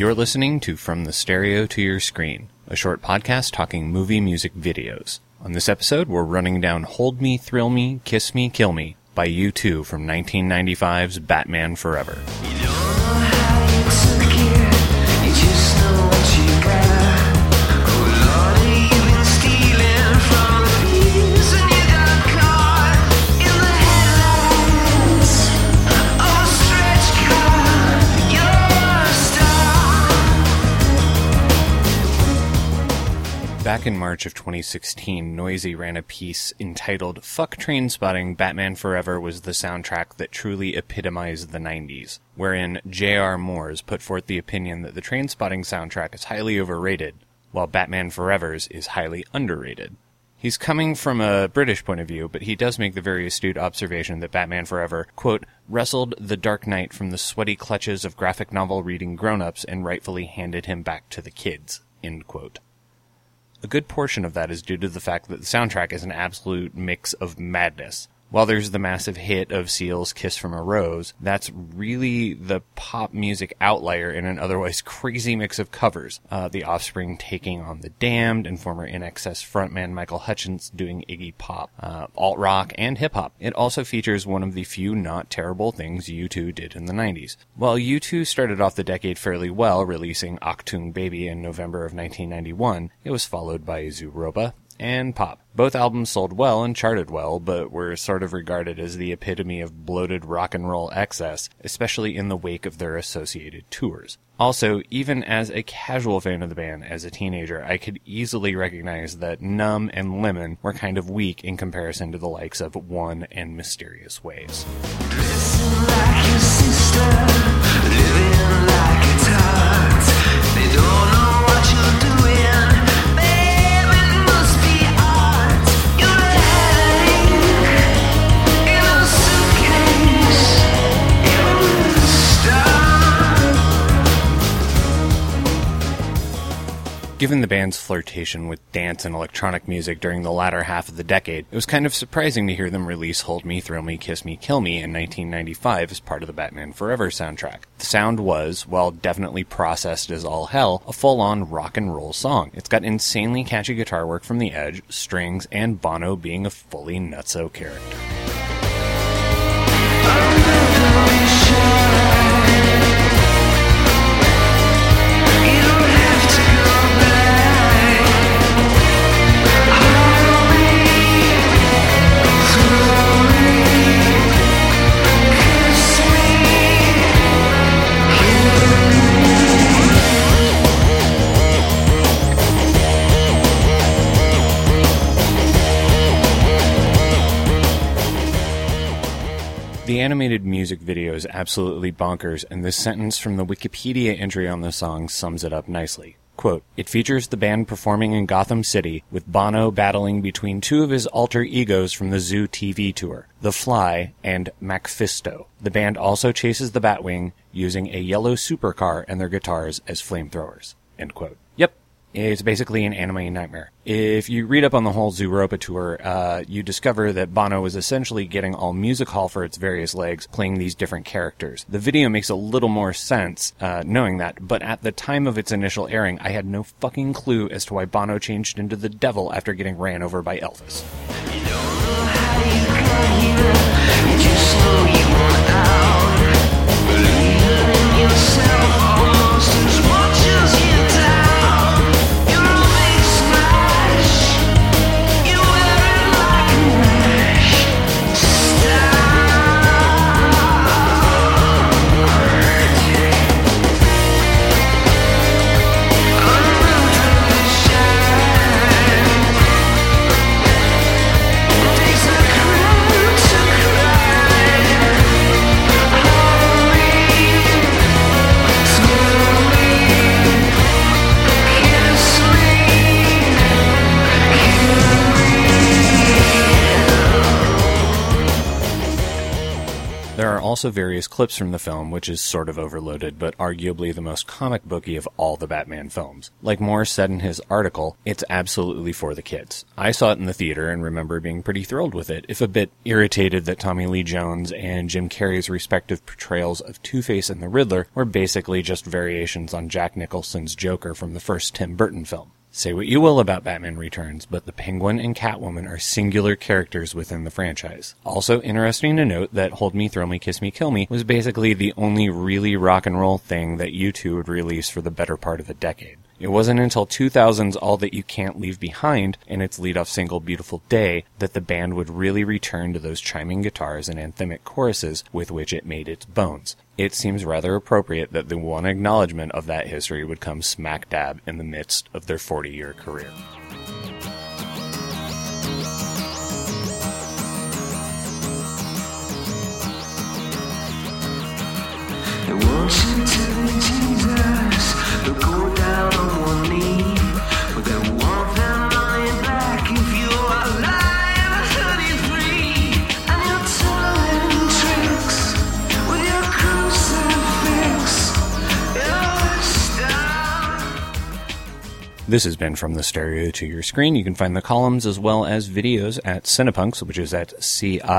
You're listening to From the Stereo to Your Screen, a short podcast talking movie music videos. On this episode, we're running down Hold Me, Thrill Me, Kiss Me, Kill Me by U2 from 1995's Batman Forever. Back in March of 2016, Noisey ran a piece entitled Fuck Trainspotting Batman Forever was the soundtrack that truly epitomized the 90s, wherein J.R. Moores put forth the opinion that the Trainspotting soundtrack is highly overrated, while Batman Forever's is highly underrated. He's coming from a British point of view, but he does make the very astute observation that Batman Forever, quote, wrestled the Dark Knight from the sweaty clutches of graphic novel reading grown-ups and rightfully handed him back to the kids, end quote. A good portion of that is due to the fact that the soundtrack is an absolute mix of madness. While there's the massive hit of Seal's Kiss from a Rose, that's really the pop music outlier in an otherwise crazy mix of covers. Uh, the Offspring taking on The Damned and former INXS frontman Michael Hutchence doing Iggy Pop, uh, alt rock, and hip hop. It also features one of the few not terrible things U2 did in the 90s. While U2 started off the decade fairly well, releasing Achtung Baby in November of 1991, it was followed by Zooropa, and Pop. Both albums sold well and charted well, but were sort of regarded as the epitome of bloated rock and roll excess, especially in the wake of their associated tours. Also, even as a casual fan of the band as a teenager, I could easily recognize that Numb and Lemon were kind of weak in comparison to the likes of One and Mysterious Ways. Given the band's flirtation with dance and electronic music during the latter half of the decade, it was kind of surprising to hear them release Hold Me, Thrill Me, Kiss Me, Kill Me in 1995 as part of the Batman Forever soundtrack. The sound was, while definitely processed as all hell, a full on rock and roll song. It's got insanely catchy guitar work from The Edge, strings, and Bono being a fully nutso character. Animated music video is absolutely bonkers, and this sentence from the Wikipedia entry on the song sums it up nicely. Quote, it features the band performing in Gotham City, with Bono battling between two of his alter egos from the Zoo TV tour, The Fly and MacPhisto. The band also chases the Batwing using a yellow supercar and their guitars as flamethrowers. End quote. Yep, it's basically an anime nightmare. If you read up on the whole Zooropa tour, uh, you discover that Bono was essentially getting all music hall for its various legs, playing these different characters. The video makes a little more sense, uh, knowing that, but at the time of its initial airing, I had no fucking clue as to why Bono changed into the devil after getting ran over by Elvis. Also various clips from the film, which is sort of overloaded, but arguably the most comic booky of all the Batman films. Like Moore said in his article, it's absolutely for the kids. I saw it in the theater and remember being pretty thrilled with it, if a bit irritated that Tommy Lee Jones and Jim Carrey's respective portrayals of Two-Face and the Riddler were basically just variations on Jack Nicholson's Joker from the first Tim Burton film. Say what you will about Batman Returns, but the Penguin and Catwoman are singular characters within the franchise. Also interesting to note that Hold Me, Throw Me, Kiss Me, Kill Me was basically the only really rock and roll thing that U2 would release for the better part of a decade. It wasn't until 2000's All That You Can't Leave Behind and its lead-off single Beautiful Day that the band would really return to those chiming guitars and anthemic choruses with which it made its bones. It seems rather appropriate that the one acknowledgement of that history would come smack dab in the midst of their 40-year career. This has been From the Stereo to Your Screen. You can find the columns as well as videos at Cinepunx, which is at C-I-N-E-P-U-N-X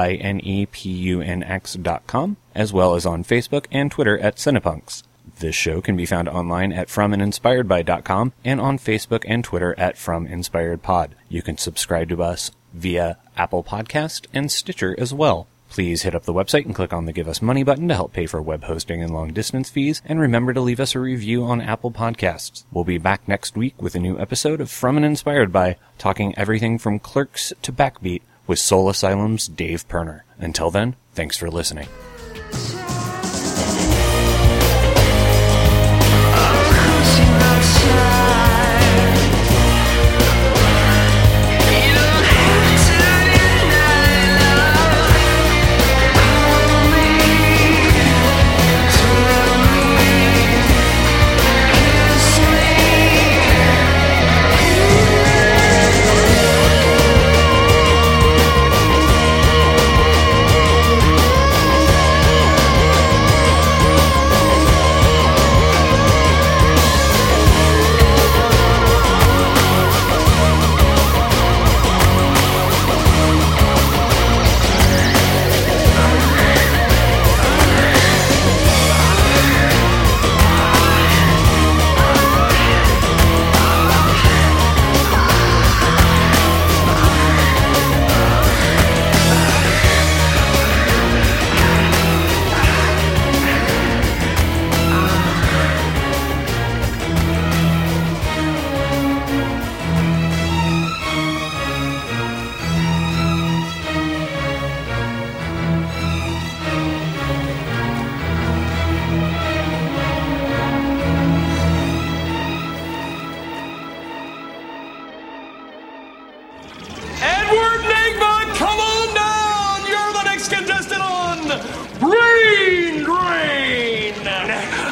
dot com, as well as on Facebook and Twitter at Cinepunx. This show can be found online at FromAndInspiredBy.com and on Facebook and Twitter at FromInspiredPod. You can subscribe to us via Apple Podcast and Stitcher as well. Please hit up the website and click on the Give Us Money button to help pay for web hosting and long distance fees, and remember to leave us a review on Apple Podcasts. We'll be back next week with a new episode of From and Inspired By, talking everything from clerks to backbeat with Soul Asylum's Dave Pirner. Until then, thanks for listening.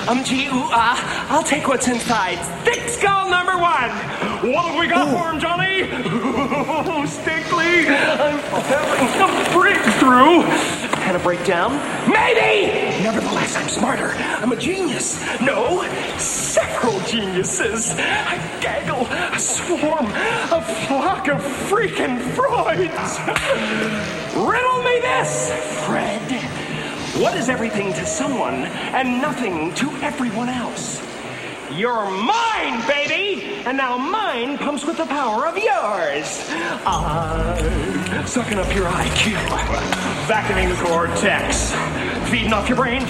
Um, gee, ooh, uh, I'll take what's inside. Thick skull number one! What have we got for him, Johnny? Ooh, Stickley! I'm having a breakthrough! Had a breakdown? Maybe! Nevertheless, I'm smarter. I'm a genius. No, several geniuses. A gaggle, a swarm, a flock of freaking Freuds. Riddle me this, Fred. What is everything to someone and nothing to everyone else? You're mine, baby! And now mine comes with the power of yours. I'm sucking up your IQ, vacuuming the cortex, feeding off your brain.